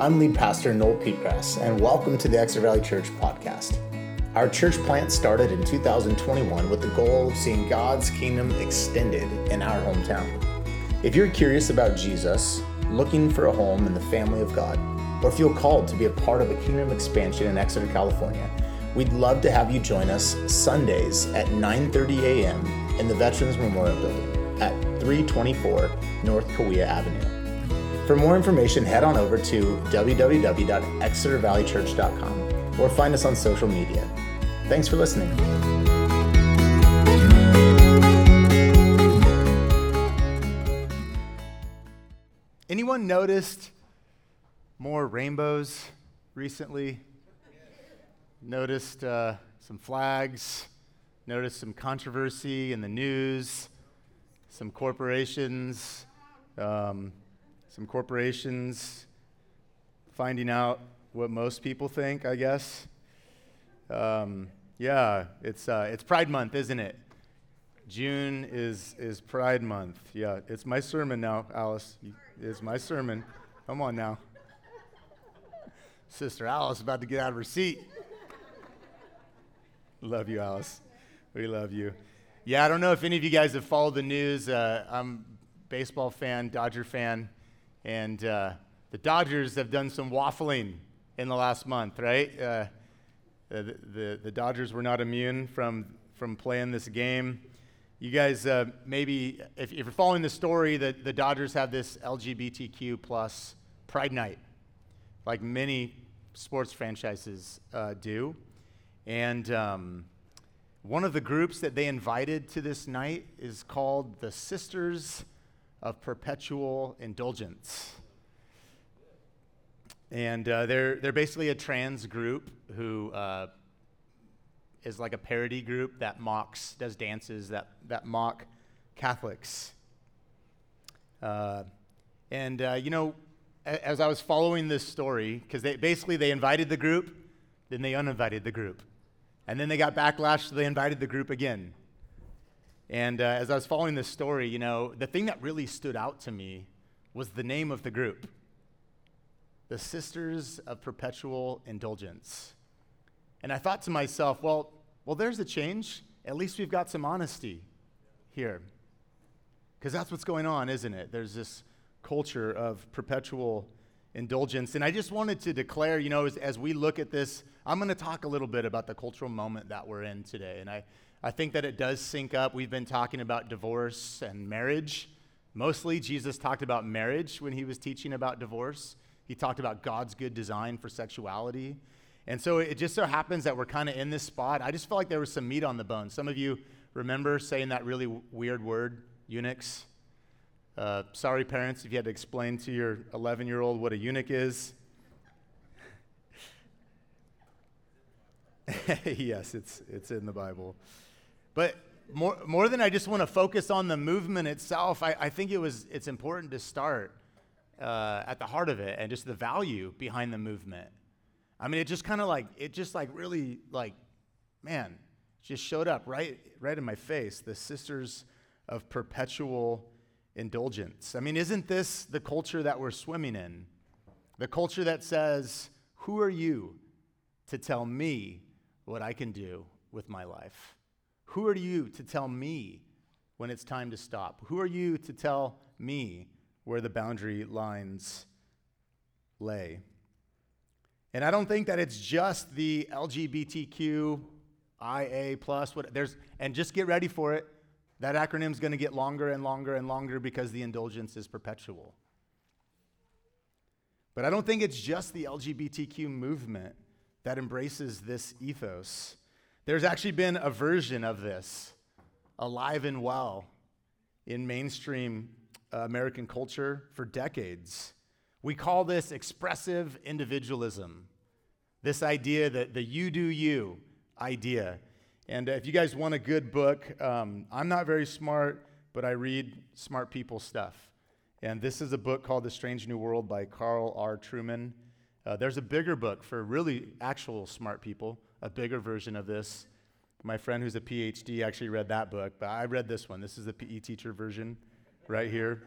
I'm lead pastor Noel Piepgrass, and welcome to the Exeter Valley Church podcast. Our church plant started in 2021 with the goal of seeing God's kingdom extended in our hometown. If you're curious about Jesus, looking for a home in the family of God, or feel called to be a part of a kingdom expansion in Exeter, California, we'd love to have you join us Sundays at 9:30 a.m. in the Veterans Memorial Building at 324 North Kaweah Avenue. For more information, head on over to www.exetervalleychurch.com or find us on social media. Thanks for listening. Anyone noticed more rainbows recently? Noticed uh, some flags, noticed some controversy in the news, some corporations, um, some corporations finding out what most people think, I guess. Um, yeah, it's, uh, it's Pride Month, isn't it? June is, is Pride Month. Yeah, it's my sermon now, Alice. It's my sermon. Come on now. Sister Alice about to get out of her seat. love you, Alice. We love you. Yeah, I don't know if any of you guys have followed the news. Uh, I'm baseball fan, Dodger fan, and uh, the Dodgers have done some waffling in the last month, right? Uh, the, the, the, Dodgers were not immune from, from playing this game. You guys, uh, maybe, if, if, you're following the story, the, the Dodgers have this LGBTQ plus Pride Night, like many sports franchises uh, do. And um, one of the groups that they invited to this night is called the Sisters of Perpetual Indulgence. And uh, they're, they're basically a trans group who uh, is like a parody group that mocks, does dances that, that mock Catholics. Uh, and, uh, you know, as I was following this story, because they, basically they invited the group, then they uninvited the group. And then they got backlash, so they invited the group again. And uh, as I was following this story, you know, the thing that really stood out to me was the name of the group the Sisters of Perpetual Indulgence. And I thought to myself, well, well, there's a change. At least we've got some honesty here. Because that's what's going on, isn't it? There's this culture of perpetual indulgence. And I just wanted to declare, you know, as, as we look at this, I'm going to talk a little bit about the cultural moment that we're in today. And I, I think that it does sync up. We've been talking about divorce and marriage. Mostly, Jesus talked about marriage when he was teaching about divorce. He talked about God's good design for sexuality. And so it just so happens that we're kind of in this spot. I just felt like there was some meat on the bone. Some of you remember saying that really w- weird word, eunuchs. Uh, sorry, parents, if you had to explain to your 11 year old what a eunuch is. yes, it's, it's in the Bible. But more, more than I just want to focus on the movement itself, I, I think it was, it's important to start uh, at the heart of it and just the value behind the movement. I mean, it just kind of like, it just like really like, man, just showed up right, right in my face. The Sisters of Perpetual Indulgence. I mean, isn't this the culture that we're swimming in? The culture that says, who are you to tell me what I can do with my life? Who are you to tell me when it's time to stop? Who are you to tell me where the boundary lines lay. And I don't think that it's just the LGBTQ IA plus what there's and just get ready for it. That acronym is going to get longer and longer and longer because the indulgence is perpetual. But I don't think it's just the LGBTQ movement that embraces this ethos. There's actually been a version of this alive and well in mainstream uh, American culture for decades. We call this expressive individualism, this idea that the you do you idea. And if you guys want a good book, um, I'm not very smart, but I read smart people stuff. And this is a book called The Strange New World by Carl R. Trueman. Uh, there's a bigger book for really actual smart people, a bigger version of this. My friend who's a PhD actually read that book, but I read this one. This is the PE teacher version right here.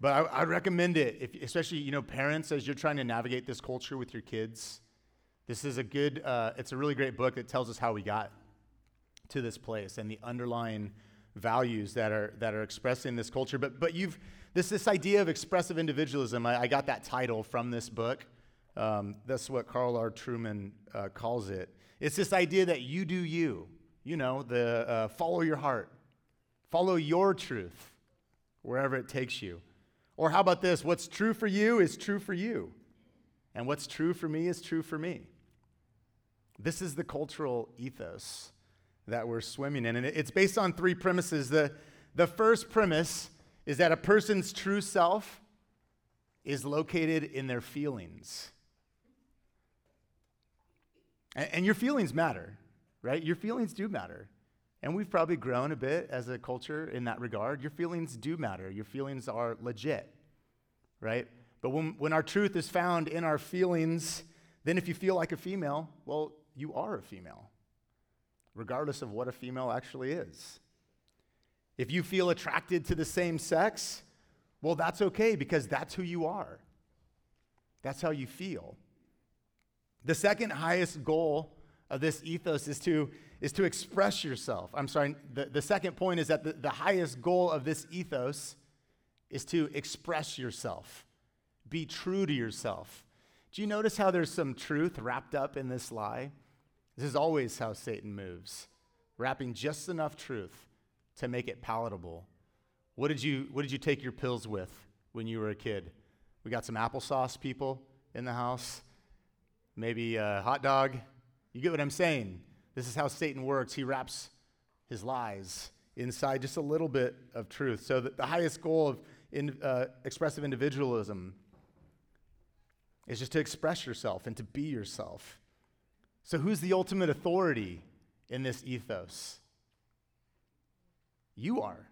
But I, I recommend it, if, especially you know parents as you're trying to navigate this culture with your kids. This is a good, uh, it's a really great book that tells us how we got to this place and the underlying values that are that are expressed in this culture. But but you've this this idea of expressive individualism. I, I got that title from this book. Um, that's what Carl R. Trueman uh, calls it. It's this idea that you do you. You know, the uh, follow your heart, follow your truth wherever it takes you. Or how about this? What's true for you is true for you, and what's true for me is true for me. This is the cultural ethos that we're swimming in. And it's based on three premises. The, the first premise is that a person's true self is located in their feelings. And, and your feelings matter, right? Your feelings do matter. And we've probably grown a bit as a culture in that regard. Your feelings do matter. Your feelings are legit, right? But when, when our truth is found in our feelings, then if you feel like a female, well, you are a female regardless of what a female actually is. If you feel attracted to the same sex, well, that's okay because that's who you are. That's how you feel. The second highest goal of this ethos is to, is to express yourself. I'm sorry, the, the second point is that the, the highest goal of this ethos is to express yourself, be true to yourself. Do you notice how there's some truth wrapped up in this lie? This is always how Satan moves, wrapping just enough truth to make it palatable. What did you, what did you take your pills with when you were a kid? We got some applesauce people in the house, maybe a hot dog. You get what I'm saying? This is how Satan works. He wraps his lies inside just a little bit of truth. So, the, highest goal of in, uh, expressive individualism is just to express yourself and to be yourself. So, who's the ultimate authority in this ethos? You are.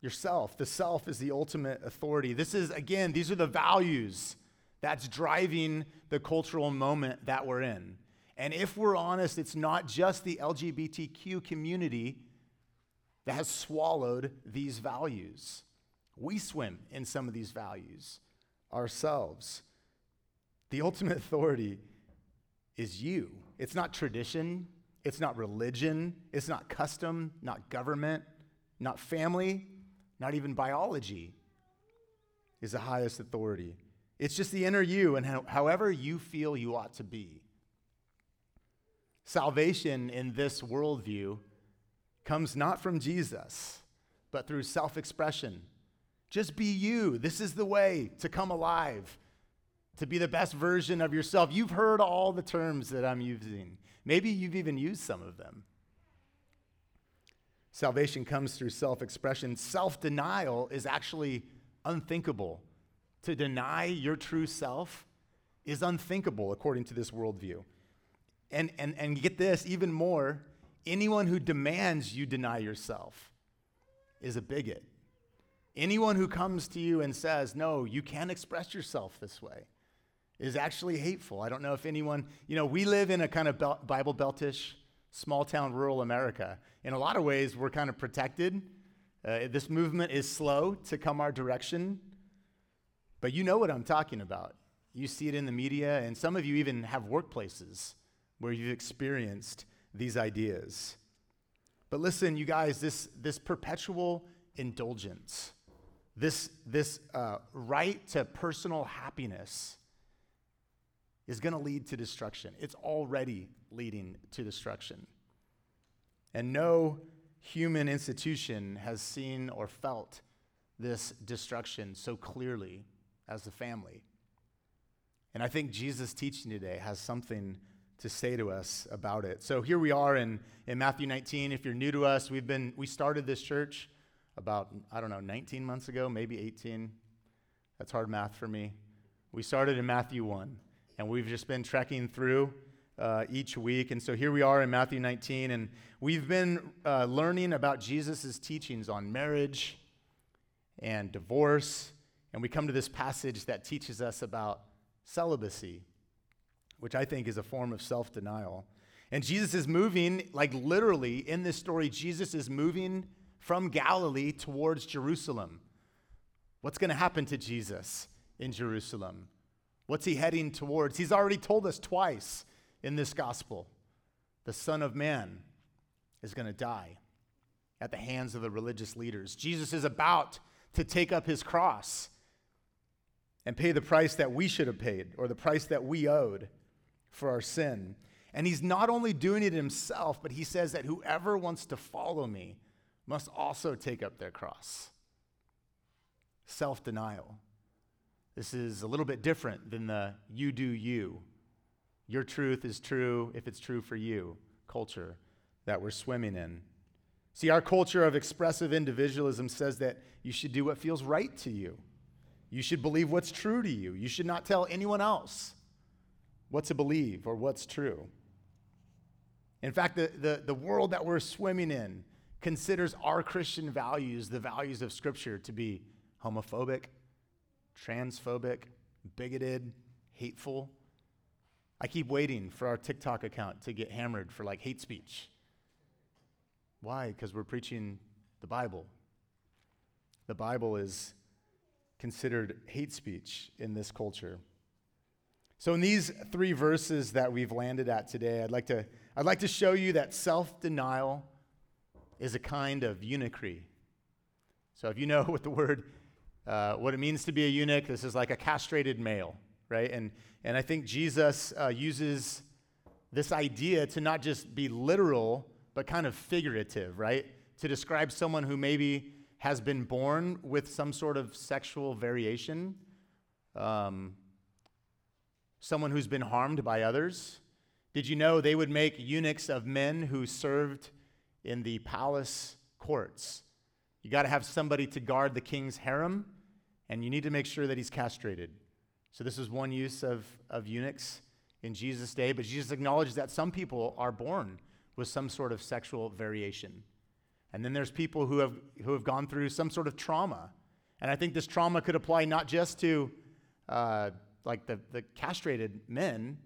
Yourself. The self is the ultimate authority. This is, again, these are the values that's driving the cultural moment that we're in. And if we're honest, it's not just the LGBTQ community that has swallowed these values. We swim in some of these values ourselves. The ultimate authority is you. It's not tradition, it's not religion, it's not custom, not government, not family, not even biology is the highest authority. It's just the inner you and how, however you feel you ought to be. Salvation in this worldview comes not from Jesus, but through self expression. Just be you. This is the way to come alive to be the best version of yourself. You've heard all the terms that I'm using. Maybe you've even used some of them. Salvation comes through self expression. Self denial is actually unthinkable. To deny your true self is unthinkable according to this worldview. And, and, and get this, even more, anyone who demands you deny yourself is a bigot. Anyone who comes to you and says, no, you can't express yourself this way, is actually hateful. I don't know if anyone, you know, we live in a kind of Bible Beltish, small town, rural America. In a lot of ways, we're kind of protected. Uh, this movement is slow to come our direction, but you know what I'm talking about. You see it in the media, and some of you even have workplaces where you've experienced these ideas. But listen, you guys, this, this perpetual indulgence, this, this uh, right to personal happiness, is going to lead to destruction. It's already leading to destruction. And no human institution has seen or felt this destruction so clearly as the family. And I think Jesus' teaching today has something to say to us about it. So here we are in, in Matthew 19. If you're new to us, we've been we started this church about, I don't know, 19 months ago, maybe 18. That's hard math for me. We started in Matthew 1. And we've just been trekking through uh, each week. And so here we are in Matthew 19, and we've been uh, learning about Jesus' teachings on marriage and divorce. And we come to this passage that teaches us about celibacy, which I think is a form of self denial. And Jesus is moving, like literally in this story, Jesus is moving from Galilee towards Jerusalem. What's going to happen to Jesus in Jerusalem? What's he heading towards? He's already told us twice in this gospel the Son of Man is going to die at the hands of the religious leaders. Jesus is about to take up his cross and pay the price that we should have paid or the price that we owed for our sin. And he's not only doing it himself, but he says that whoever wants to follow me must also take up their cross. Self denial. This is a little bit different than the you do you. Your truth is true if it's true for you culture that we're swimming in. See, our culture of expressive individualism says that you should do what feels right to you. You should believe what's true to you. You should not tell anyone else what to believe or what's true. In fact, the, the, the world that we're swimming in considers our Christian values, the values of Scripture, to be homophobic, transphobic, bigoted, hateful. I keep waiting for our TikTok account to get hammered for like hate speech. Why? Because we're preaching the Bible. The Bible is considered hate speech in this culture. So, in these three verses that we've landed at today, I'd like to, I'd like to show you that self denial is a kind of eunuchry. So, if you know what the word uh, what it means to be a eunuch. This is like a castrated male, right? And, and I think Jesus uh, uses this idea to not just be literal, but kind of figurative, right? To describe someone who maybe has been born with some sort of sexual variation, um, someone who's been harmed by others. Did you know they would make eunuchs of men who served in the palace courts? You got to have somebody to guard the king's harem and you need to make sure that he's castrated. So, this is one use of, of eunuchs in Jesus' day, but Jesus acknowledged that some people are born with some sort of sexual variation. And then there's people who have, who have gone through some sort of trauma. And I think this trauma could apply not just to uh, like the, the castrated men,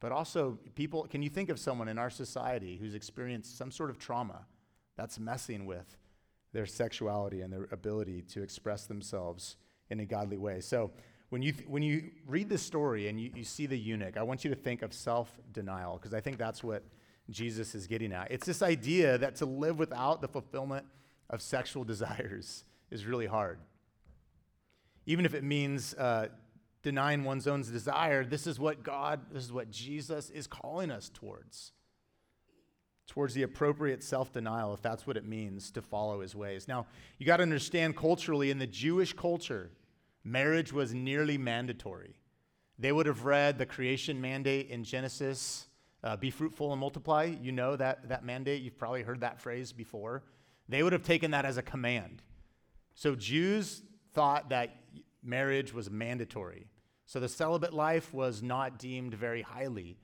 but also people. Can you think of someone in our society who's experienced some sort of trauma that's messing with their sexuality and their ability to express themselves in a godly way. So when you, th- when you read this story and you, you see the eunuch, I want you to think of self denial because I think that's what Jesus is getting at. It's this idea that to live without the fulfillment of sexual desires is really hard. Even if it means uh, denying one's own desire, this is what God, this is what Jesus is calling us towards. Towards the appropriate self denial, if that's what it means to follow his ways. Now, you got to understand culturally, in the Jewish culture, marriage was nearly mandatory. They would have read the creation mandate in Genesis uh, be fruitful and multiply. You know that, that mandate. You've probably heard that phrase before. They would have taken that as a command. So Jews thought that marriage was mandatory. So the celibate life was not deemed very highly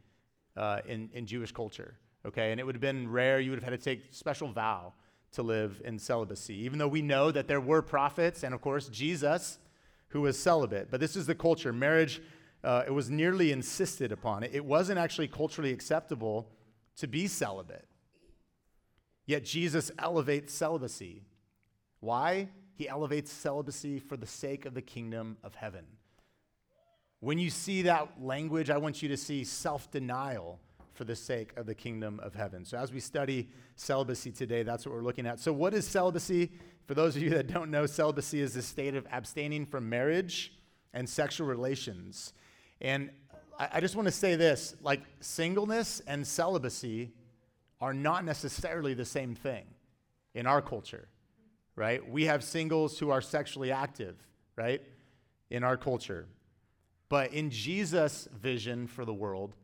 uh, in, in Jewish culture. Okay, and it would have been rare. You would have had to take special vow to live in celibacy, even though we know that there were prophets, and of course, Jesus who was celibate. But this is the culture. Marriage, uh, it was nearly insisted upon. It wasn't actually culturally acceptable to be celibate. Yet Jesus elevates celibacy. Why? He elevates celibacy for the sake of the kingdom of heaven. When you see that language, I want you to see self denial for the sake of the kingdom of heaven. So, as we study celibacy today, that's what we're looking at. So, what is celibacy? For those of you that don't know, celibacy is the state of abstaining from marriage and sexual relations. And I, I just want to say this like, singleness and celibacy are not necessarily the same thing in our culture, right? We have singles who are sexually active, right, in our culture. But in Jesus' vision for the world,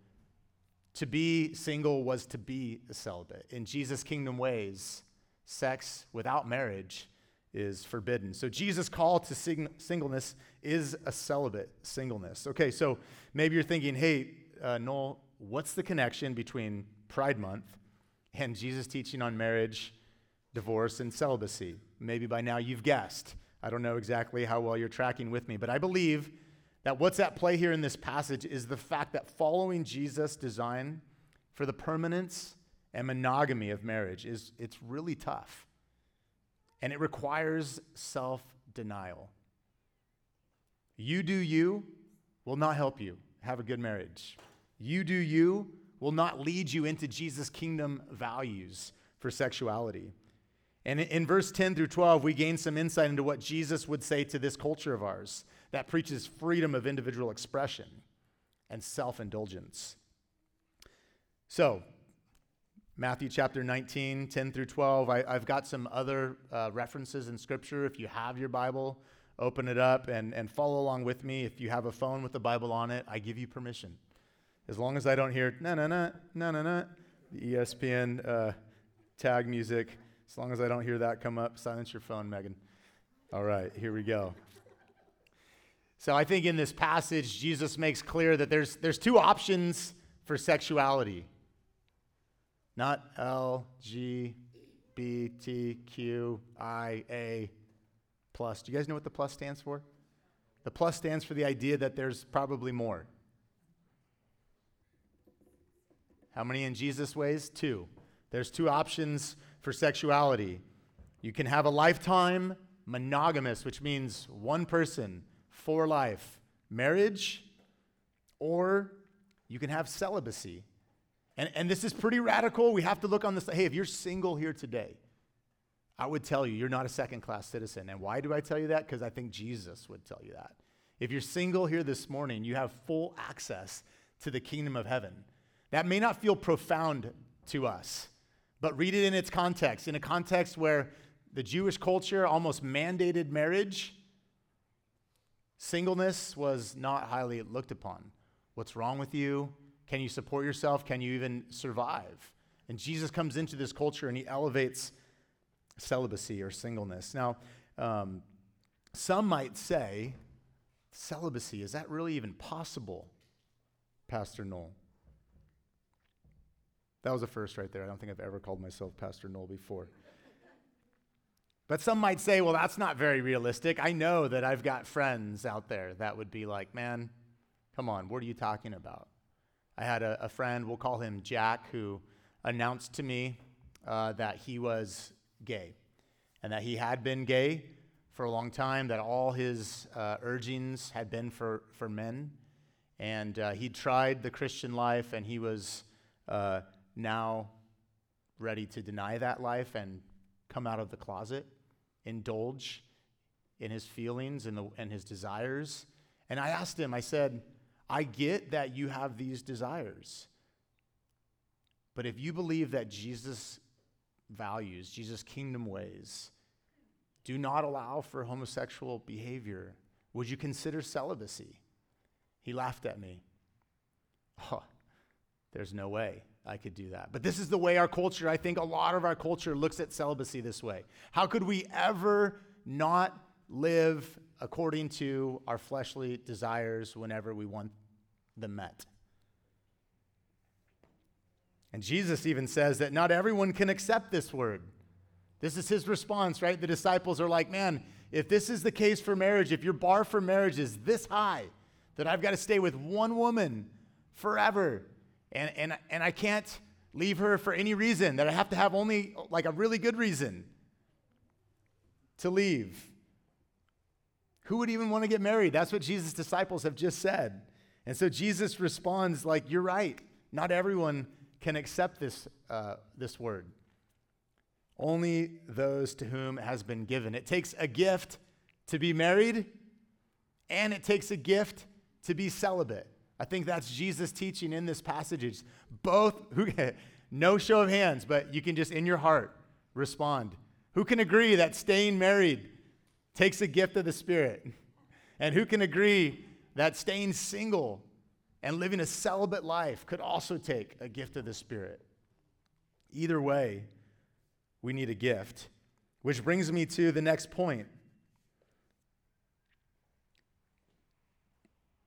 to be single was to be a celibate. In Jesus' kingdom ways, sex without marriage is forbidden. So Jesus' call to sing- singleness is a celibate singleness. Okay, so maybe you're thinking, hey, uh, Noel, what's the connection between Pride Month and Jesus' teaching on marriage, divorce, and celibacy? Maybe by now you've guessed. I don't know exactly how well you're tracking with me, but I believe that what's at play here in this passage is the fact that following Jesus' design for the permanence and monogamy of marriage is it's really tough and it requires self denial. You do you will not help you have a good marriage. You do you will not lead you into Jesus' kingdom values for sexuality. And in verse 10 through 12, we gain some insight into what Jesus would say to this culture of ours that preaches freedom of individual expression and self indulgence. So, Matthew chapter 19, 10 through 12. I, have got some other uh, references in Scripture. If you have your Bible, open it up and, and follow along with me. If you have a phone with the Bible on it, I give you permission. As long as I don't hear na na na, na na na, the ESPN uh, tag music, as long as I don't hear that come up, silence your phone, Megan. All right, here we go. So I think in this passage, Jesus makes clear that there's, there's two options for sexuality not L, G, B, T, Q, I, A, plus. Do you guys know what the plus stands for? The plus stands for the idea that there's probably more. How many in Jesus' ways? Two. There's two options for sexuality. You can have a lifetime monogamous, which means one person for life, marriage, or you can have celibacy. And, and this is pretty radical. We have to look on this. Hey, if you're single here today, I would tell you you're not a second class citizen. And why do I tell you that? Because I think Jesus would tell you that. If you're single here this morning, you have full access to the kingdom of heaven. That may not feel profound to us, but read it in its context. In a context where the Jewish culture almost mandated marriage, singleness was not highly looked upon. What's wrong with you? Can you support yourself? Can you even survive? And Jesus comes into this culture and he elevates celibacy or singleness. Now, um, some might say, celibacy, is that really even possible, Pastor Noel? That was a first right there. I don't think I've ever called myself Pastor Noel before. But some might say, well, that's not very realistic. I know that I've got friends out there that would be like, man, come on, what are you talking about? I had a, a friend, we'll call him Jack, who announced to me uh, that he was gay and that he had been gay for a long time, that all his uh, urgings had been for, for men. And uh, he tried the Christian life and he was uh, now ready to deny that life and come out of the closet, indulge in his feelings and, the, and his desires. And I asked him, I said, I get that you have these desires. But if you believe that Jesus values, Jesus' kingdom ways, do not allow for homosexual behavior, would you consider celibacy? He laughed at me. There's no way. I could do that. But this is the way our culture, I think a lot of our culture looks at celibacy this way. How could we ever not live according to our fleshly desires whenever we want them met? And Jesus even says that not everyone can accept this word. This is his response, right? The disciples are like, man, if this is the case for marriage, if your bar for marriage is this high, that I've got to stay with one woman forever, and, and, and I can't leave her for any reason, that I have to have only like a really good reason to leave. Who would even want to get married? That's what Jesus' disciples have just said. And so Jesus responds like, You're right. Not everyone can accept this, uh, this word. Only those to whom it has been given. It takes a gift to be married, and it takes a gift to be celibate. I think that's Jesus' teaching in this passage. It's both, who, no show of hands, but you can just in your heart respond. Who can agree that staying married takes a gift of the Spirit? And who can agree that staying single and living a celibate life could also take a gift of the Spirit? Either way, we need a gift. Which brings me to the next point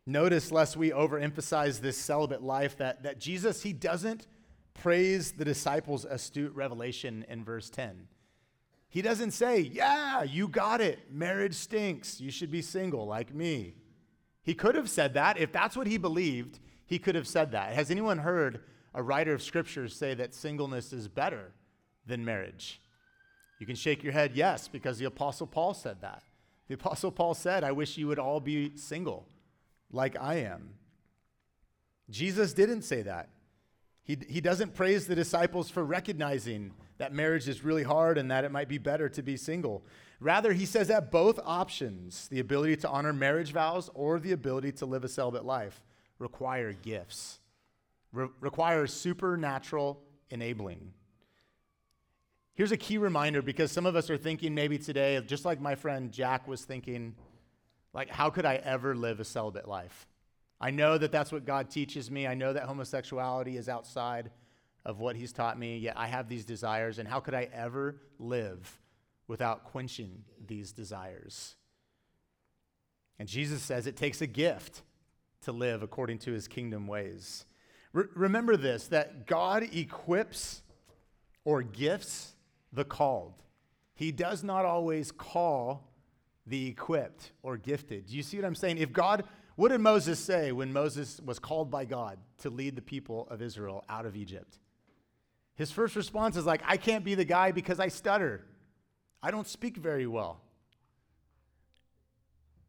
Notice, lest we overemphasize this celibate life, that, that Jesus, he doesn't praise the disciples' astute revelation in verse 10. He doesn't say, Yeah, you got it. Marriage stinks. You should be single like me. He could have said that. If that's what he believed, he could have said that. Has anyone heard a writer of scripture say that singleness is better than marriage? You can shake your head, yes, because the Apostle Paul said that The Apostle Paul said, I wish you would all be single like I am. Jesus didn't say that. He, he doesn't praise the disciples for recognizing that marriage is really hard and that it might be better to be single. Rather, he says that both options, the ability to honor marriage vows or the ability to live a celibate life, require gifts, re- require supernatural enabling. Here's a key reminder because some of us are thinking maybe today, just like my friend Jack was thinking, like, how could I ever live a celibate life? I know that that's what God teaches me. I know that homosexuality is outside of what He's taught me, yet I have these desires, and how could I ever live without quenching these desires? And Jesus says it takes a gift to live according to His kingdom ways. Re- remember this that God equips or gifts the called. He does not always call the equipped or gifted. Do you see what I'm saying? If God, what did Moses say when Moses was called by God to lead the people of Israel out of Egypt? His first response is like, I can't be the guy because I stutter. I don't speak very well.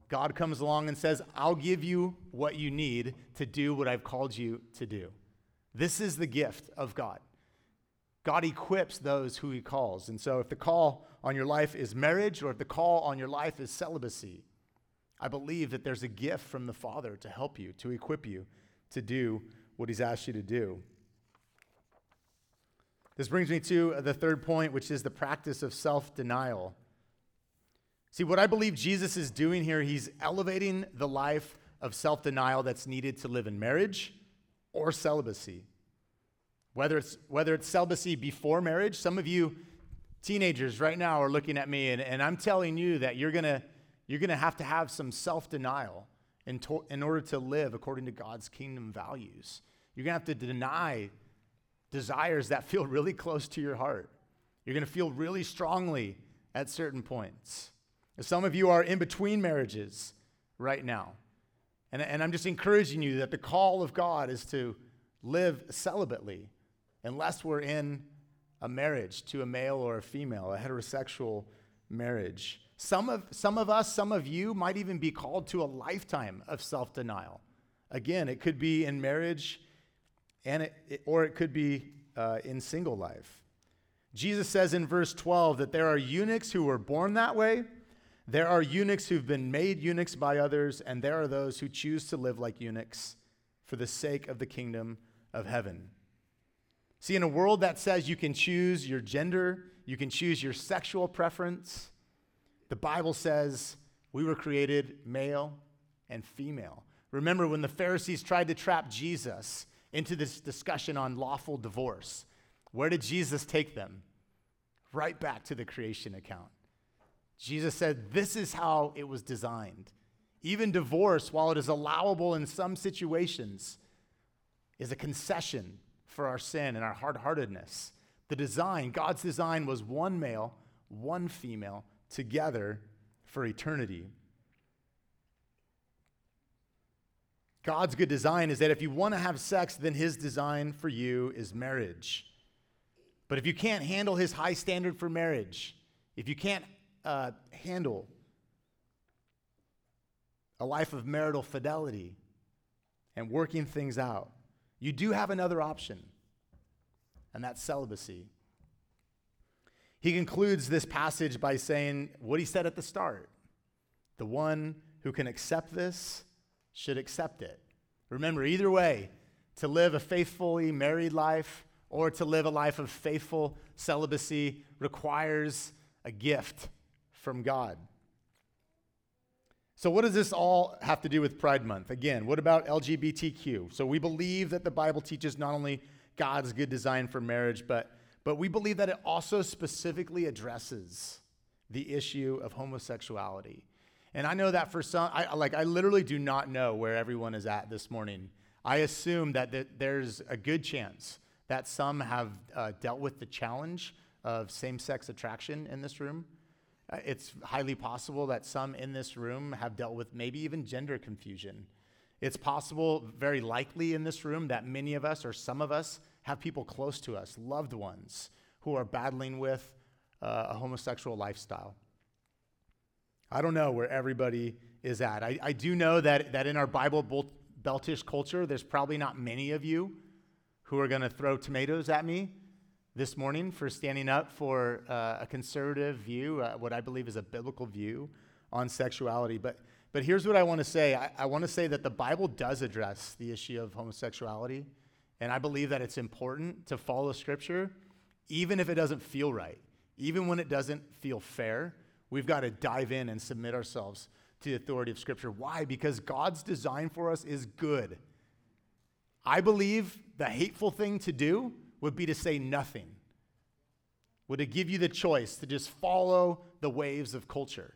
God comes along and says, I'll give you what you need to do what I've called you to do. This is the gift of God. God equips those who he calls. And so if the call on your life is marriage or if the call on your life is celibacy, I believe that there's a gift from the Father to help you, to equip you to do what he's asked you to do. This brings me to the third point, which is the practice of self denial. See, what I believe Jesus is doing here, he's elevating the life of self denial that's needed to live in marriage or celibacy. Whether it's, whether it's celibacy before marriage, some of you teenagers right now are looking at me, and, and I'm telling you that you're going to you're gonna have to have some self denial in, to, in order to live according to God's kingdom values. You're going to have to deny desires that feel really close to your heart. You're going to feel really strongly at certain points. Some of you are in between marriages right now. And, and I'm just encouraging you that the call of God is to live celibately unless we're in a marriage to a male or a female, a heterosexual marriage. Some of, some of us, some of you might even be called to a lifetime of self denial. Again, it could be in marriage and it, it, or it could be uh, in single life. Jesus says in verse 12 that there are eunuchs who were born that way, there are eunuchs who've been made eunuchs by others, and there are those who choose to live like eunuchs for the sake of the kingdom of heaven. See, in a world that says you can choose your gender, you can choose your sexual preference, the Bible says we were created male and female. Remember when the Pharisees tried to trap Jesus into this discussion on lawful divorce. Where did Jesus take them? Right back to the creation account. Jesus said, This is how it was designed. Even divorce, while it is allowable in some situations, is a concession for our sin and our hard heartedness. The design, God's design, was one male, one female, together for eternity. God's good design is that if you want to have sex, then his design for you is marriage. But if you can't handle his high standard for marriage, if you can't uh, handle a life of marital fidelity and working things out, you do have another option, and that's celibacy. He concludes this passage by saying what he said at the start the one who can accept this should accept it. Remember, either way, to live a faithfully married life or to live a life of faithful celibacy requires a gift from God. So, what does this all have to do with Pride Month? Again, what about LGBTQ? So, we believe that the Bible teaches not only God's good design for marriage, but, but we believe that it also specifically addresses the issue of homosexuality. And I know that for some, I, like, I literally do not know where everyone is at this morning. I assume that th- there's a good chance that some have uh, dealt with the challenge of same sex attraction in this room. Uh, it's highly possible that some in this room have dealt with maybe even gender confusion. It's possible, very likely in this room, that many of us or some of us have people close to us, loved ones, who are battling with uh, a homosexual lifestyle. I don't know where everybody is at. I, I do know that, that in our Bible Beltish culture, there's probably not many of you who are going to throw tomatoes at me this morning for standing up for uh, a conservative view, uh, what I believe is a biblical view on sexuality. But, but here's what I want to say I, I want to say that the Bible does address the issue of homosexuality, and I believe that it's important to follow Scripture, even if it doesn't feel right, even when it doesn't feel fair. We've got to dive in and submit ourselves to the authority of Scripture. Why? Because God's design for us is good. I believe the hateful thing to do would be to say nothing, would to give you the choice to just follow the waves of culture.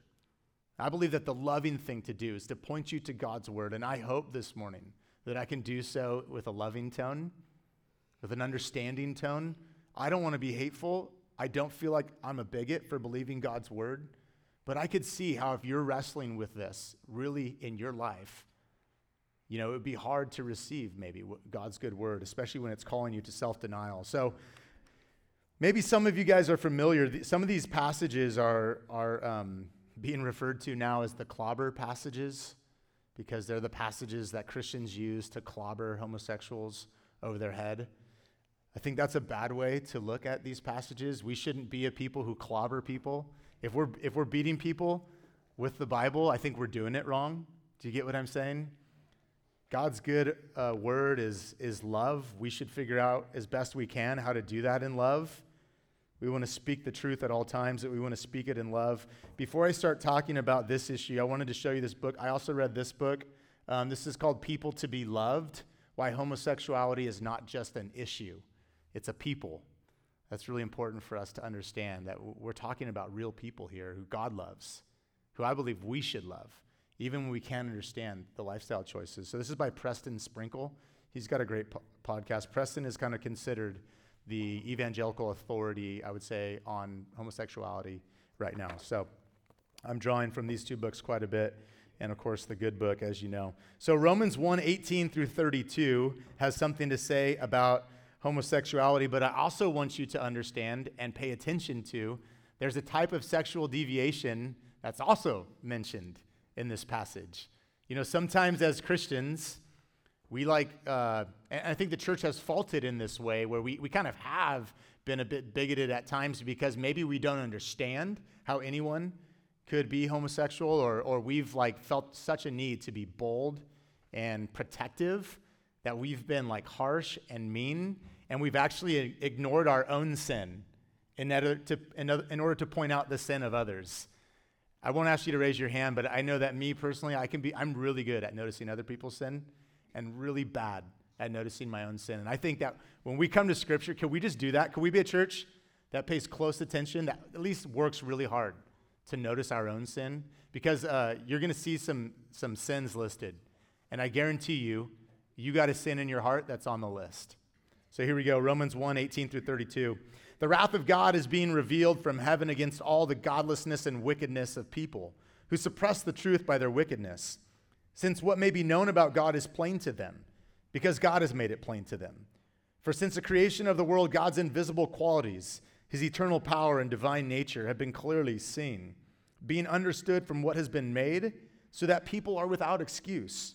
I believe that the loving thing to do is to point you to God's word. And I hope this morning that I can do so with a loving tone, with an understanding tone. I don't want to be hateful. I don't feel like I'm a bigot for believing God's word. But I could see how if you're wrestling with this really in your life, you know, it would be hard to receive maybe God's good word, especially when it's calling you to self denial. So maybe some of you guys are familiar. Some of these passages are, are um, being referred to now as the clobber passages because they're the passages that Christians use to clobber homosexuals over their head. I think that's a bad way to look at these passages. We shouldn't be a people who clobber people. If we're, if we're beating people with the Bible, I think we're doing it wrong. Do you get what I'm saying? God's good uh, word is, is love. We should figure out as best we can how to do that in love. We want to speak the truth at all times, that we want to speak it in love. Before I start talking about this issue, I wanted to show you this book. I also read this book. Um, this is called People to Be Loved Why Homosexuality is Not Just an Issue, it's a people. That's really important for us to understand that we're talking about real people here who God loves, who I believe we should love even when we can't understand the lifestyle choices. So this is by Preston Sprinkle. He's got a great po- podcast. Preston is kind of considered the evangelical authority, I would say, on homosexuality right now. So I'm drawing from these two books quite a bit, and of course the good book, as you know. So Romans 1 18 through 32 has something to say about homosexuality, but I also want you to understand and pay attention to there's a type of sexual deviation that's also mentioned in this passage. You know, sometimes as Christians, we like, uh, and I think the church has faulted in this way where we, we kind of have been a bit bigoted at times because maybe we don't understand how anyone could be homosexual or, or we've like felt such a need to be bold and protective that we've been like harsh and mean and we've actually ignored our own sin in order to, in order to point out the sin of others. I won't ask you to raise your hand, but I know that me personally, I can be, I'm really good at noticing other people's sin and really bad at noticing my own sin. And I think that when we come to Scripture, can we just do that? Can we be a church that pays close attention, that at least works really hard to notice our own sin? Because uh, you're going to see some, some sins listed. And I guarantee you, you got a sin in your heart that's on the list. So here we go Romans 1 18 through 32. The wrath of God is being revealed from heaven against all the godlessness and wickedness of people who suppress the truth by their wickedness, since what may be known about God is plain to them, because God has made it plain to them. For since the creation of the world, God's invisible qualities, his eternal power and divine nature, have been clearly seen, being understood from what has been made, so that people are without excuse.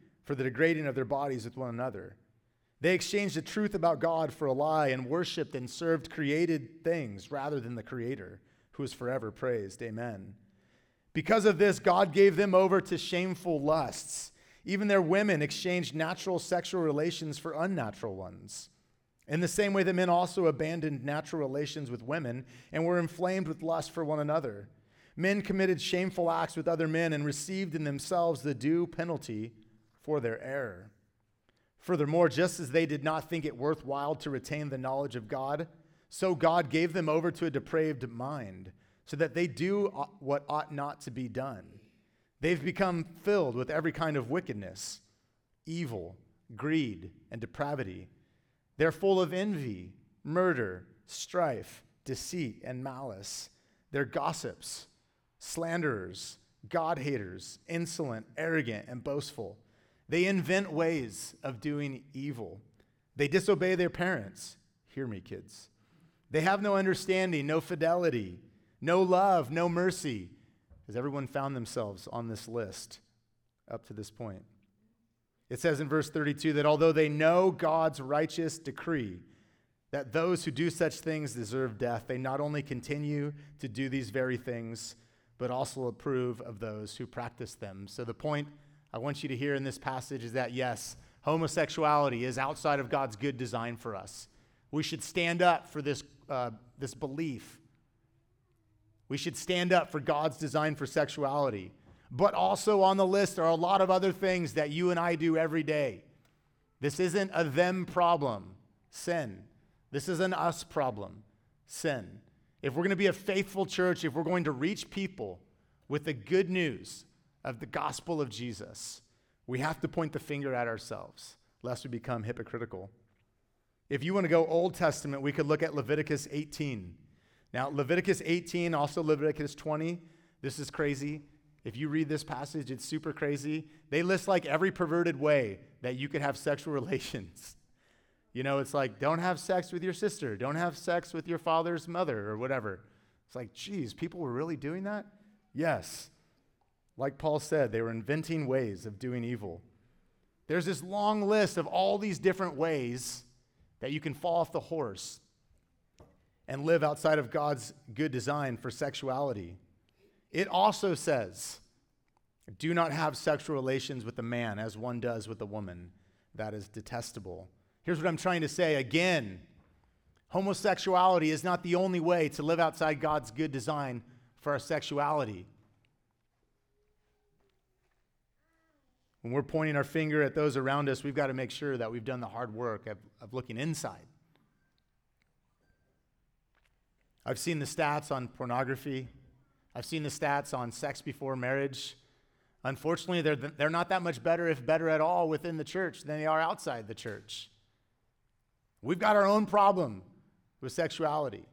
for the degrading of their bodies with one another they exchanged the truth about God for a lie and worshiped and served created things rather than the Creator, who is forever praised. Amen. Because of this, God gave them over to shameful lusts. Even their women exchanged natural sexual relations for unnatural ones. In the same way that men also abandoned natural relations with women and were inflamed with lust for one another. Men committed shameful acts with other men and received in themselves the due penalty for their error. Furthermore, just as they did not think it worthwhile to retain the knowledge of God, so God gave them over to a depraved mind, so that they do what ought not to be done. They've become filled with every kind of wickedness, evil, greed, and depravity. They're full of envy, murder, strife, deceit, and malice. They're gossips, slanderers, God haters, insolent, arrogant, and boastful. They invent ways of doing evil. They disobey their parents. Hear me, kids. They have no understanding, no fidelity, no love, no mercy. Has everyone found themselves on this list up to this point? It says in verse 32 that although they know God's righteous decree that those who do such things deserve death, they not only continue to do these very things, but also approve of those who practice them. So the point I want you to hear in this passage is that yes, homosexuality is outside of God's good design for us. We should stand up for this, uh, this belief. We should stand up for God's design for sexuality. But also on the list are a lot of other things that you and I do every day. This isn't a them problem, sin. This is an us problem, sin. If we're going to be a faithful church, if we're going to reach people with the good news of the gospel of Jesus, we have to point the finger at ourselves, lest we become hypocritical. If you want to go Old Testament, we could look at Leviticus 18. Now, Leviticus 18, also Leviticus 20, this is crazy. If you read this passage, it's super crazy. They list like every perverted way that you could have sexual relations. You know, it's like, don't have sex with your sister, don't have sex with your father's mother, or whatever. It's like, geez, people were really doing that? Yes. Like Paul said, they were inventing ways of doing evil. There's this long list of all these different ways that you can fall off the horse and live outside of God's good design for sexuality. It also says, do not have sexual relations with a man as one does with a woman. That is detestable. Here's what I'm trying to say again homosexuality is not the only way to live outside God's good design for our sexuality. When we're pointing our finger at those around us, we've got to make sure that we've done the hard work of, of looking inside. I've seen the stats on pornography. I've seen the stats on sex before marriage. Unfortunately, they're, they're not that much better, if better at all, within the church than they are outside the church. We've got our own problem with sexuality.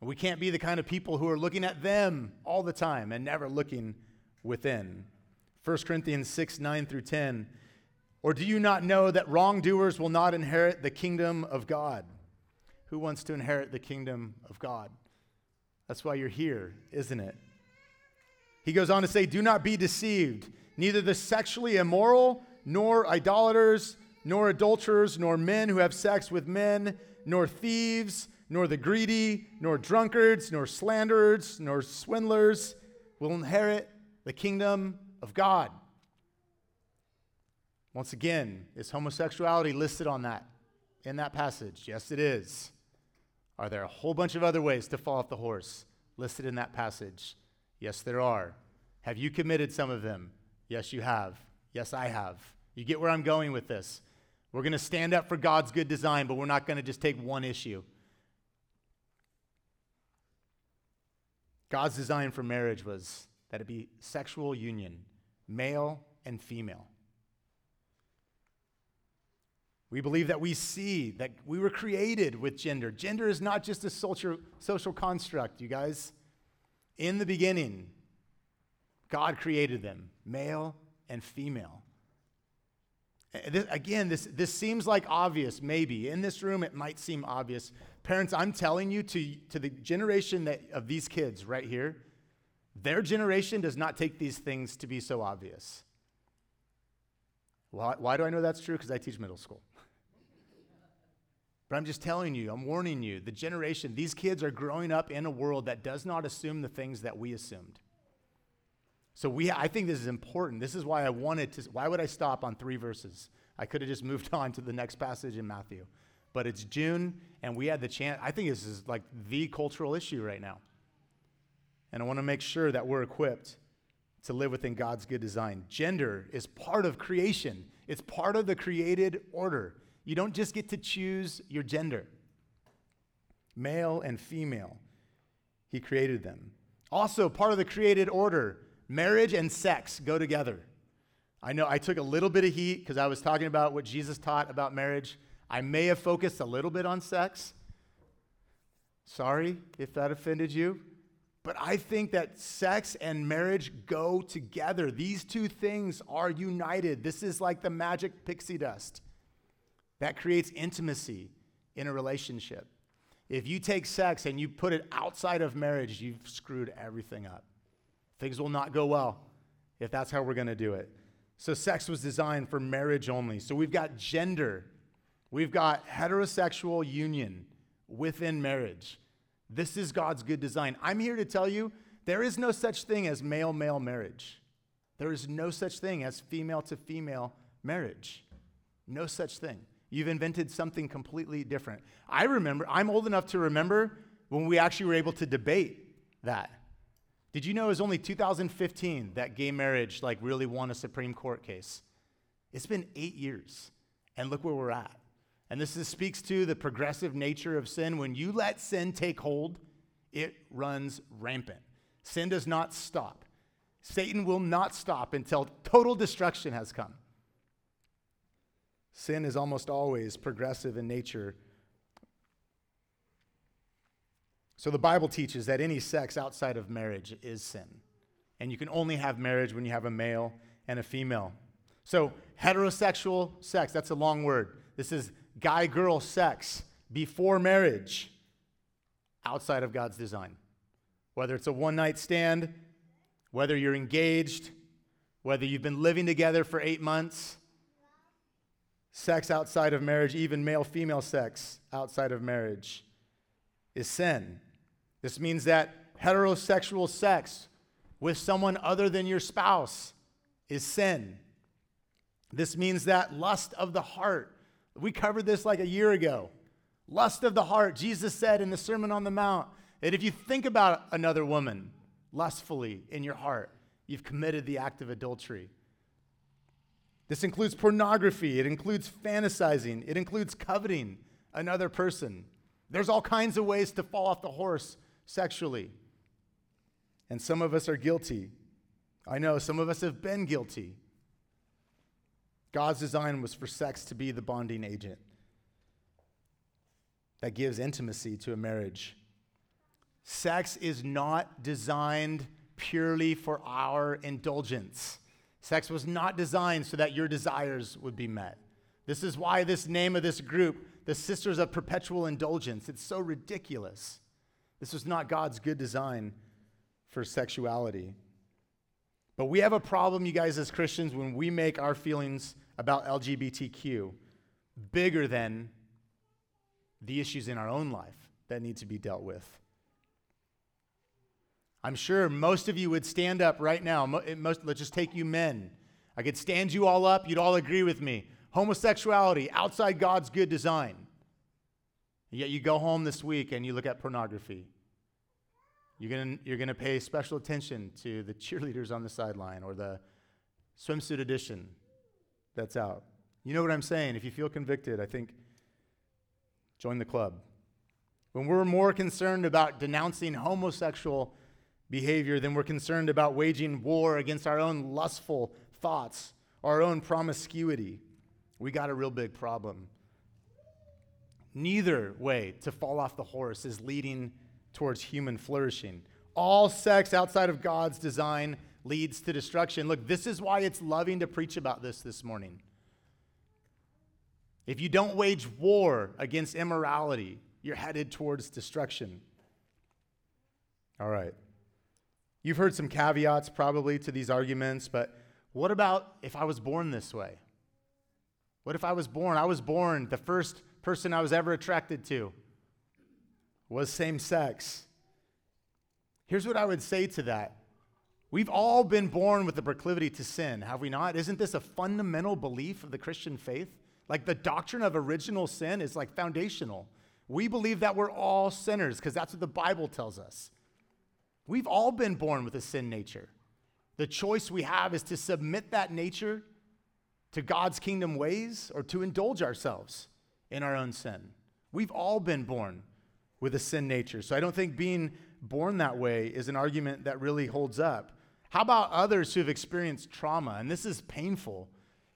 We can't be the kind of people who are looking at them all the time and never looking within. 1 Corinthians 6 9 through 10. Or do you not know that wrongdoers will not inherit the kingdom of God? Who wants to inherit the kingdom of God? That's why you're here, isn't it? He goes on to say, Do not be deceived. Neither the sexually immoral, nor idolaters, nor adulterers, nor men who have sex with men, nor thieves, nor the greedy, nor drunkards, nor slanderers, nor swindlers will inherit the kingdom of God. Once again, is homosexuality listed on that in that passage? Yes, it is. Are there a whole bunch of other ways to fall off the horse listed in that passage? Yes, there are. Have you committed some of them? Yes, you have. Yes, I have. You get where I'm going with this. We're going to stand up for God's good design, but we're not going to just take one issue. God's design for marriage was that it be sexual union, male and female. We believe that we see that we were created with gender. Gender is not just a social, social construct, you guys. In the beginning, God created them, male and female. This, again, this, this seems like obvious, maybe. In this room, it might seem obvious. Parents, I'm telling you to, to the generation that, of these kids right here, their generation does not take these things to be so obvious. Why, why do I know that's true? Because I teach middle school. but I'm just telling you, I'm warning you, the generation, these kids are growing up in a world that does not assume the things that we assumed. So we, I think this is important. This is why I wanted to, why would I stop on three verses? I could have just moved on to the next passage in Matthew. But it's June, and we had the chance. I think this is like the cultural issue right now. And I want to make sure that we're equipped to live within God's good design. Gender is part of creation, it's part of the created order. You don't just get to choose your gender. Male and female, He created them. Also, part of the created order Marriage and sex go together. I know I took a little bit of heat because I was talking about what Jesus taught about marriage. I may have focused a little bit on sex. Sorry if that offended you. But I think that sex and marriage go together. These two things are united. This is like the magic pixie dust that creates intimacy in a relationship. If you take sex and you put it outside of marriage, you've screwed everything up. Things will not go well if that's how we're going to do it. So, sex was designed for marriage only. So, we've got gender, we've got heterosexual union within marriage. This is God's good design. I'm here to tell you there is no such thing as male male marriage. There is no such thing as female to female marriage. No such thing. You've invented something completely different. I remember, I'm old enough to remember when we actually were able to debate that. Did you know it was only 2015 that gay marriage like really won a Supreme Court case? It's been eight years, and look where we're at. And this is, speaks to the progressive nature of sin. When you let sin take hold, it runs rampant. Sin does not stop. Satan will not stop until total destruction has come. Sin is almost always progressive in nature. So the Bible teaches that any sex outside of marriage is sin. And you can only have marriage when you have a male and a female. So heterosexual sex, that's a long word. This is guy girl sex before marriage outside of God's design. Whether it's a one night stand, whether you're engaged, whether you've been living together for eight months, sex outside of marriage, even male female sex outside of marriage, is sin. This means that heterosexual sex with someone other than your spouse is sin. This means that lust of the heart, we covered this like a year ago. Lust of the heart, Jesus said in the Sermon on the Mount that if you think about another woman lustfully in your heart, you've committed the act of adultery. This includes pornography, it includes fantasizing, it includes coveting another person. There's all kinds of ways to fall off the horse sexually. And some of us are guilty. I know some of us have been guilty. God's design was for sex to be the bonding agent that gives intimacy to a marriage. Sex is not designed purely for our indulgence. Sex was not designed so that your desires would be met. This is why this name of this group, the Sisters of Perpetual Indulgence, it's so ridiculous. This was not God's good design for sexuality. But we have a problem, you guys, as Christians, when we make our feelings about LGBTQ bigger than the issues in our own life that need to be dealt with. I'm sure most of you would stand up right now. Most, let's just take you men. I could stand you all up. You'd all agree with me. Homosexuality, outside God's good design. Yet you go home this week and you look at pornography. You're going you're to pay special attention to the cheerleaders on the sideline or the swimsuit edition that's out. You know what I'm saying? If you feel convicted, I think join the club. When we're more concerned about denouncing homosexual behavior than we're concerned about waging war against our own lustful thoughts, our own promiscuity, we got a real big problem. Neither way to fall off the horse is leading towards human flourishing. All sex outside of God's design leads to destruction. Look, this is why it's loving to preach about this this morning. If you don't wage war against immorality, you're headed towards destruction. All right. You've heard some caveats probably to these arguments, but what about if I was born this way? What if I was born? I was born, the first person I was ever attracted to was same sex. Here's what I would say to that. We've all been born with the proclivity to sin, have we not? Isn't this a fundamental belief of the Christian faith? Like the doctrine of original sin is like foundational. We believe that we're all sinners because that's what the Bible tells us. We've all been born with a sin nature. The choice we have is to submit that nature to God's kingdom ways or to indulge ourselves in our own sin. We've all been born with a sin nature. So I don't think being born that way is an argument that really holds up. How about others who have experienced trauma? And this is painful.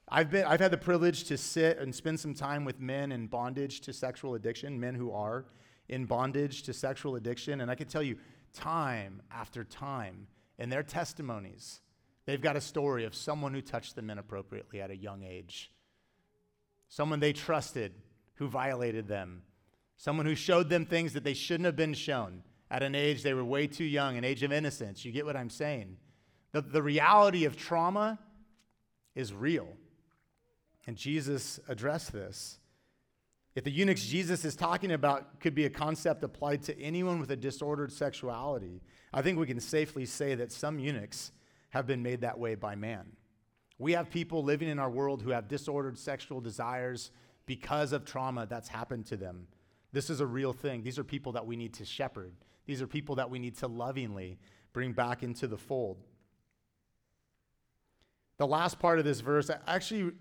I've, been, I've had the privilege to sit and spend some time with men in bondage to sexual addiction, men who are in bondage to sexual addiction. And I can tell you, time after time, in their testimonies, they've got a story of someone who touched them inappropriately at a young age, someone they trusted who violated them, someone who showed them things that they shouldn't have been shown at an age they were way too young, an age of innocence. You get what I'm saying? The, the reality of trauma is real. And Jesus addressed this. If the eunuchs Jesus is talking about could be a concept applied to anyone with a disordered sexuality, I think we can safely say that some eunuchs have been made that way by man. We have people living in our world who have disordered sexual desires because of trauma that's happened to them. This is a real thing. These are people that we need to shepherd, these are people that we need to lovingly bring back into the fold. The last part of this verse, actually,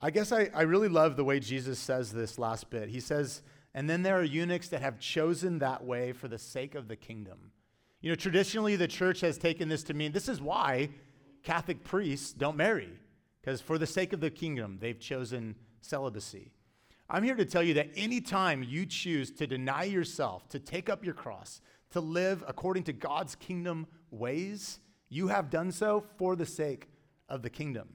I guess I, I really love the way Jesus says this last bit. He says, and then there are eunuchs that have chosen that way for the sake of the kingdom. You know, traditionally, the church has taken this to mean this is why Catholic priests don't marry, because for the sake of the kingdom, they've chosen celibacy. I'm here to tell you that anytime you choose to deny yourself, to take up your cross, to live according to God's kingdom ways, you have done so for the sake of the kingdom.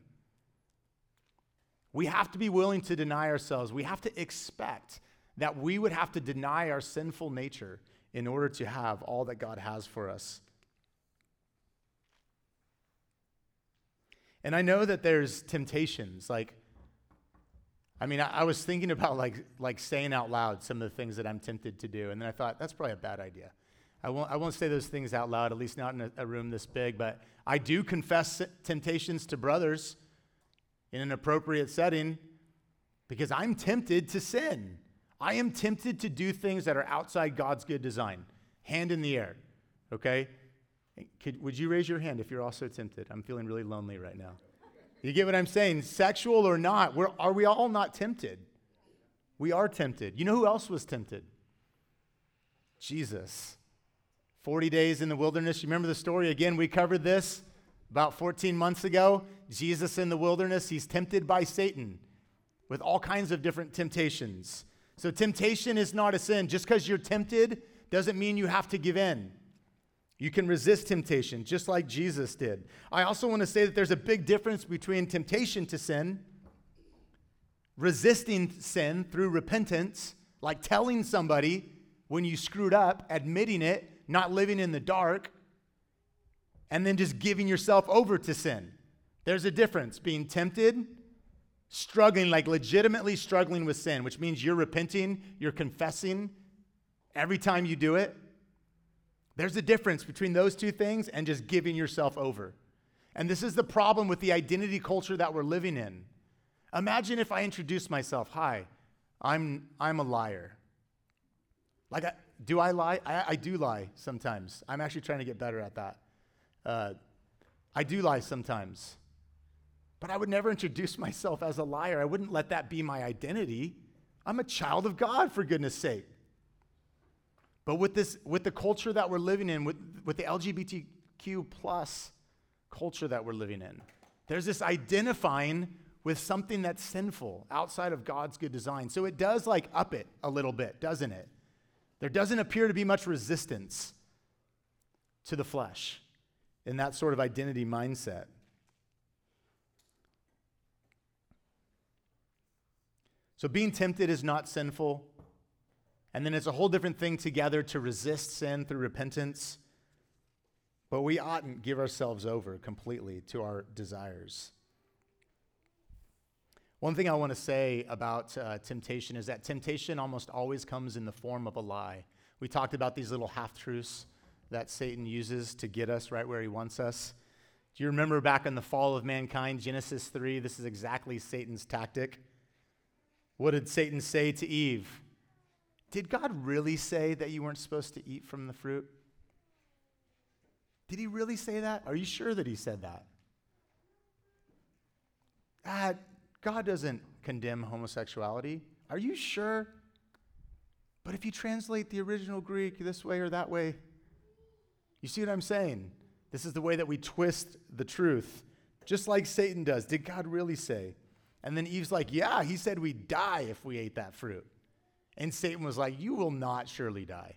We have to be willing to deny ourselves. We have to expect that we would have to deny our sinful nature in order to have all that God has for us. And I know that there's temptations. Like, I mean, I, I, was thinking about like, like saying out loud some of the things that I'm tempted to do. And then I thought, that's probably a bad idea. I won't, I won't say those things out loud, at least not in a, a room this big. But I do confess temptations to brothers in an appropriate setting because I'm tempted to sin. I am tempted to do things that are outside God's good design. Hand in the air, okay? Could, would you raise your hand if you're also tempted? I'm feeling really lonely right now. You get what I'm saying? Sexual or not, we're, are we all not tempted? We are tempted. You know who else was tempted? Jesus. 40 days in the wilderness. You remember the story? Again, we covered this about 14 months ago. Jesus in the wilderness, he's tempted by Satan with all kinds of different temptations. So, temptation is not a sin. Just because you're tempted doesn't mean you have to give in. You can resist temptation just like Jesus did. I also want to say that there's a big difference between temptation to sin, resisting sin through repentance, like telling somebody when you screwed up, admitting it, not living in the dark, and then just giving yourself over to sin. There's a difference being tempted, struggling, like legitimately struggling with sin, which means you're repenting, you're confessing every time you do it. There's a difference between those two things and just giving yourself over. And this is the problem with the identity culture that we're living in. Imagine if I introduced myself Hi, I'm, I'm a liar. Like, I, do I lie? I, I, do lie sometimes. I'm actually trying to get better at that. Uh, I do lie sometimes. But I would never introduce myself as a liar. I wouldn't let that be my identity. I'm a child of God, for goodness sake. But with this, with the culture that we're living in, with, with the LGBTQ plus culture that we're living in, there's this identifying with something that's sinful outside of God's good design. So it does like up it a little bit, doesn't it? There doesn't appear to be much resistance to the flesh in that sort of identity mindset. So being tempted is not sinful. And then it's a whole different thing together to resist sin through repentance. But we oughtn't give ourselves over completely to our desires. One thing I want to say about uh, temptation is that temptation almost always comes in the form of a lie. We talked about these little half truths that Satan uses to get us right where he wants us. Do you remember back in the fall of mankind, Genesis 3? This is exactly Satan's tactic. What did Satan say to Eve? Did God really say that you weren't supposed to eat from the fruit? Did he really say that? Are you sure that he said that? Ah, God doesn't condemn homosexuality. Are you sure? But if you translate the original Greek this way or that way, you see what I'm saying? This is the way that we twist the truth, just like Satan does. Did God really say? And then Eve's like, Yeah, he said we'd die if we ate that fruit. And Satan was like, You will not surely die.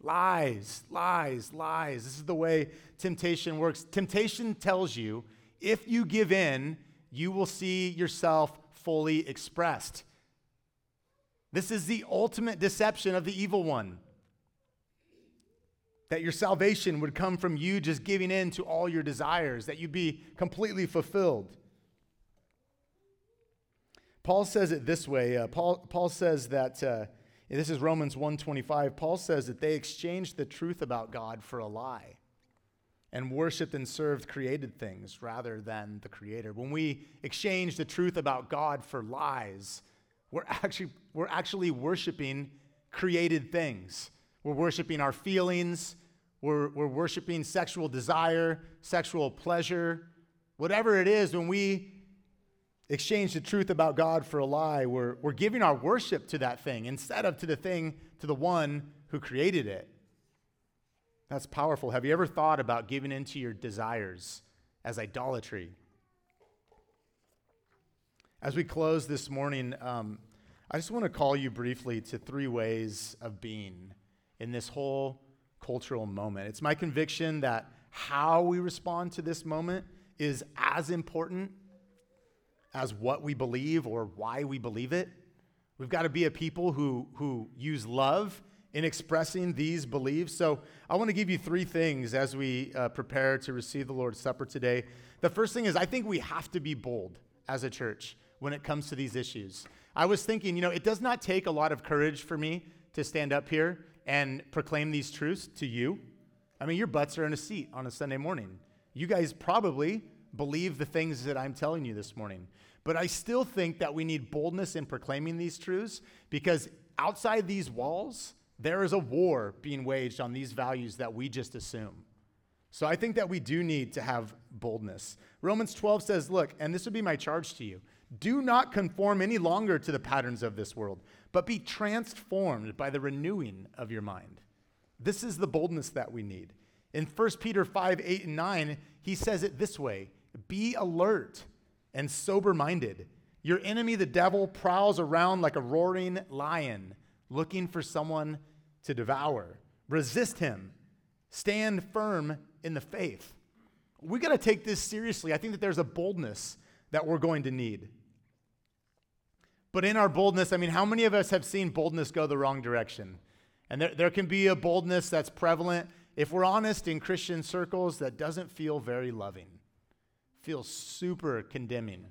Lies, lies, lies. This is the way temptation works. Temptation tells you if you give in, you will see yourself fully expressed. This is the ultimate deception of the evil one. That your salvation would come from you just giving in to all your desires, that you'd be completely fulfilled. Paul says it this way. Uh, Paul, Paul says that, uh, this is Romans 1.25, Paul says that they exchanged the truth about God for a lie and worshiped and served created things rather than the Creator. When we exchange the truth about God for lies, we're actually, we're actually worshiping created things. We're worshiping our feelings, we're, we're worshiping sexual desire, sexual pleasure. Whatever it is, when we exchange the truth about God for a lie, we're, we're giving our worship to that thing instead of to the thing, to the one who created it. That's powerful. Have you ever thought about giving into your desires as idolatry? As we close this morning, um, I just want to call you briefly to three ways of being in this whole cultural moment. It's my conviction that how we respond to this moment is as important as what we believe or why we believe it. We've got to be a people who, who use love in expressing these beliefs. So I want to give you three things as we uh, prepare to receive the Lord's Supper today. The first thing is, I think we have to be bold as a church when it comes to these issues. I was thinking, you know, it does not take a lot of courage for me to stand up here and proclaim these truths to you. I mean, your butts are in a seat on a Sunday morning. You guys probably believe the things that I'm telling you this morning. But I still think that we need boldness in proclaiming these truths because outside these walls, there is a war being waged on these values that we just assume. So I think that we do need to have boldness. Romans 12 says, Look, and this would be my charge to you do not conform any longer to the patterns of this world, but be transformed by the renewing of your mind. This is the boldness that we need. In 1 Peter 5 8 and 9, he says it this way Be alert and sober minded. Your enemy, the devil, prowls around like a roaring lion looking for someone to devour. Resist him. Stand firm in the faith. We got to take this seriously. I think that there's a boldness that we're going to need. But in our boldness, I mean, how many of us have seen boldness go the wrong direction? And there, there can be a boldness that's prevalent, if we're honest, in Christian circles that doesn't feel very loving, feels super condemning,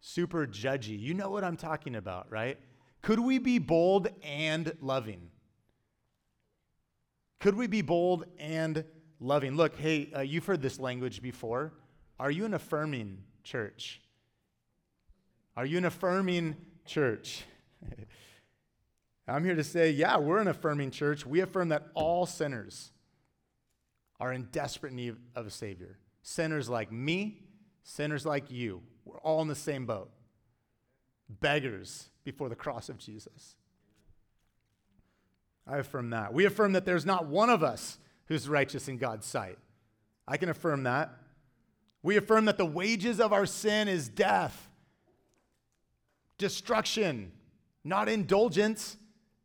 super judgy. You know what I'm talking about, right? Could we be bold and loving? Could we be bold and loving? Look, hey, uh, you've heard this language before. Are you an affirming church? Are you an affirming church? I'm here to say, yeah, we're an affirming church. We affirm that all sinners are in desperate need of a Savior. Sinners like me, sinners like you. We're all in the same boat. Beggars before the cross of Jesus. I affirm that. We affirm that there's not one of us who's righteous in God's sight. I can affirm that. We affirm that the wages of our sin is death, destruction, not indulgence,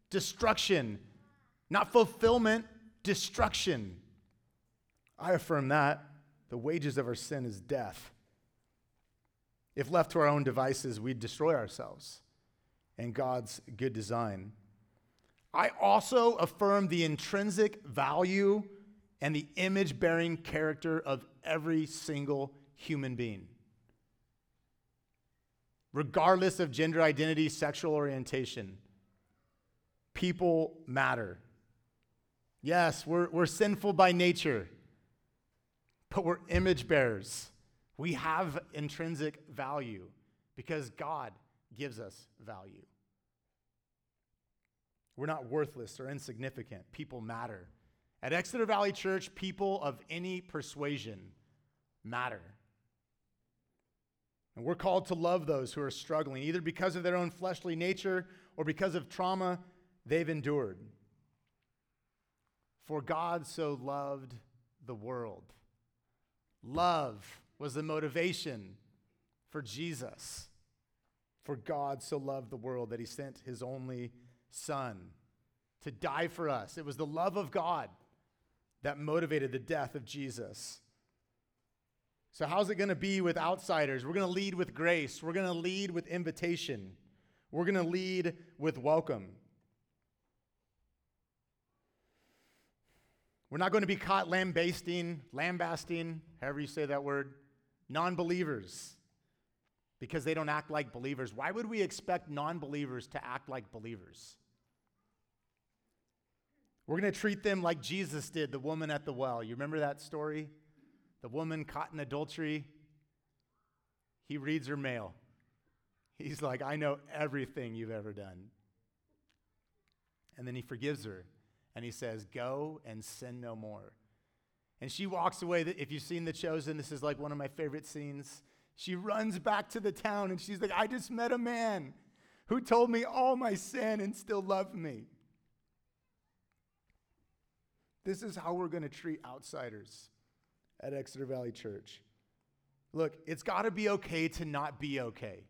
destruction, not fulfillment, destruction. I affirm that. The wages of our sin is death. If left to our own devices, we'd destroy ourselves and God's good design. I also affirm the intrinsic value and the image bearing character of every single human being. Regardless of gender identity, sexual orientation, people matter. Yes, we're, we're sinful by nature, but we're image bearers. We have intrinsic value because God gives us value. We're not worthless or insignificant. People matter. At Exeter Valley Church, people of any persuasion matter. And we're called to love those who are struggling, either because of their own fleshly nature or because of trauma they've endured. For God so loved the world Love was the motivation for Jesus. For God so loved the world that he sent his only Son to die for us. It was the love of God that motivated the death of Jesus. So, how's it going to be with outsiders? We're going to lead with grace, we're going to lead with invitation, we're going to lead with welcome. We're not going to be caught lambasting, lambasting, however you say that word, non believers because they don't act like believers. Why would we expect non believers to act like believers? We're going to treat them like Jesus did the woman at the well. You remember that story? The woman caught in adultery. He reads her mail. He's like, I know everything you've ever done. And then he forgives her and he says, Go and sin no more. And she walks away. If you've seen The Chosen, this is like one of my favorite scenes. She runs back to the town and she's like, I just met a man who told me all my sin and still loved me. This is how we're going to treat outsiders at Exeter Valley Church. Look, it's got to be okay to not be okay.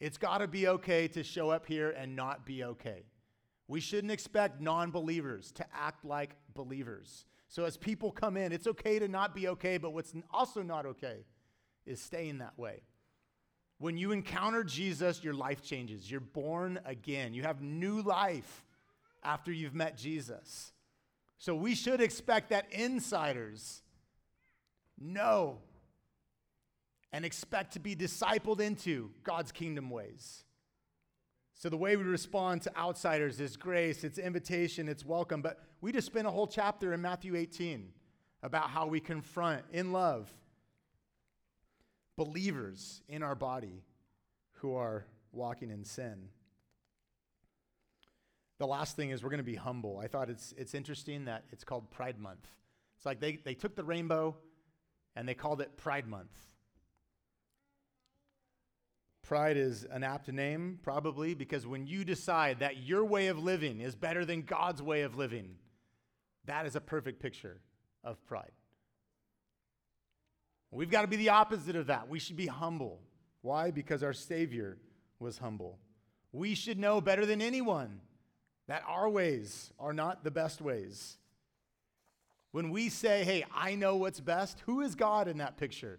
It's got to be okay to show up here and not be okay. We shouldn't expect non believers to act like believers. So, as people come in, it's okay to not be okay, but what's also not okay is staying that way. When you encounter Jesus, your life changes. You're born again. You have new life after you've met Jesus. So, we should expect that insiders know and expect to be discipled into God's kingdom ways. So, the way we respond to outsiders is grace, it's invitation, it's welcome. But we just spent a whole chapter in Matthew 18 about how we confront in love believers in our body who are walking in sin. The last thing is we're going to be humble. I thought it's, it's interesting that it's called Pride Month. It's like they, they took the rainbow and they called it Pride Month. Pride is an apt name, probably, because when you decide that your way of living is better than God's way of living, that is a perfect picture of pride. We've got to be the opposite of that. We should be humble. Why? Because our Savior was humble. We should know better than anyone that our ways are not the best ways. When we say, hey, I know what's best, who is God in that picture?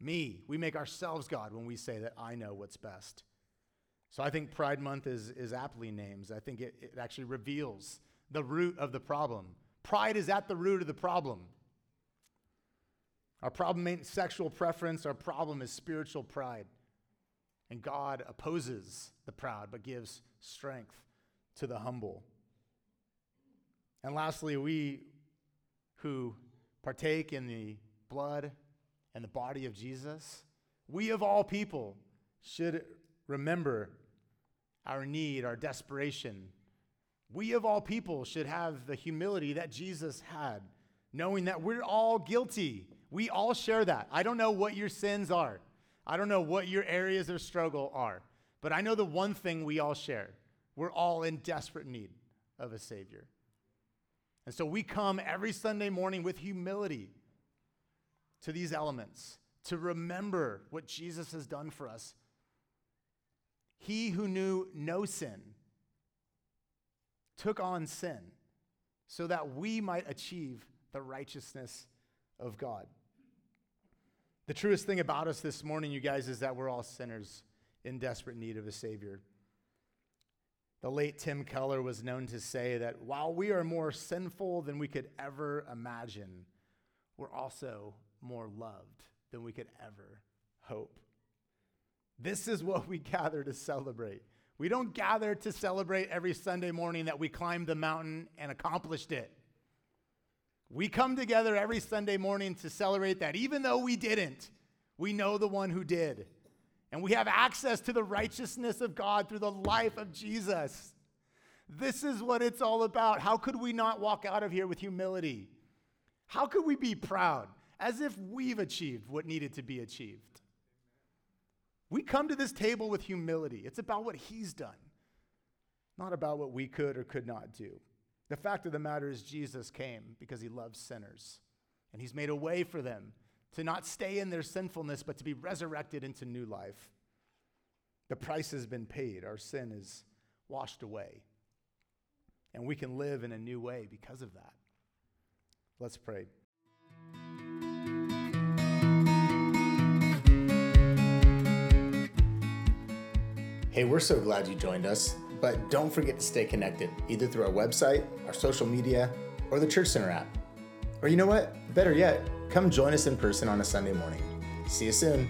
Me. We make ourselves God when we say that I know what's best. So I think Pride Month is, is aptly named. I think it, it actually reveals the root of the problem. Pride is at the root of the problem. Our problem ain't sexual preference, our problem is spiritual pride. And God opposes the proud, but gives strength to the humble. And lastly, we who partake in the blood and the body of Jesus, we of all people should remember our need, our desperation. We of all people should have the humility that Jesus had, knowing that we're all guilty. We all share that. I don't know what your sins are, I don't know what your areas of struggle are, but I know the one thing we all share we're all in desperate need of a Savior. And so we come every Sunday morning with humility to these elements to remember what Jesus has done for us. He who knew no sin took on sin so that we might achieve the righteousness of God. The truest thing about us this morning, you guys, is that we're all sinners in desperate need of a Savior. The late Tim Keller was known to say that while we are more sinful than we could ever imagine, we're also more loved than we could ever hope. This is what we gather to celebrate. We don't gather to celebrate every Sunday morning that we climbed the mountain and accomplished it. We come together every Sunday morning to celebrate that even though we didn't, we know the one who did. And we have access to the righteousness of God through the life of Jesus. This is what it's all about. How could we not walk out of here with humility? How could we be proud? As if we've achieved what needed to be achieved. We come to this table with humility. It's about what He's done, not about what we could or could not do. The fact of the matter is, Jesus came because He loves sinners And He's made a way for them to not stay in their sinfulness, but to be resurrected into new life. The price has been paid, our sin is washed away. And we can live in a new way because of that. Let's pray. Hey, we're so glad you joined us, but don't forget to stay connected either through our website, our social media, or the Church Center app. Or you know what? Better yet, come join us in person on a Sunday morning. See you soon.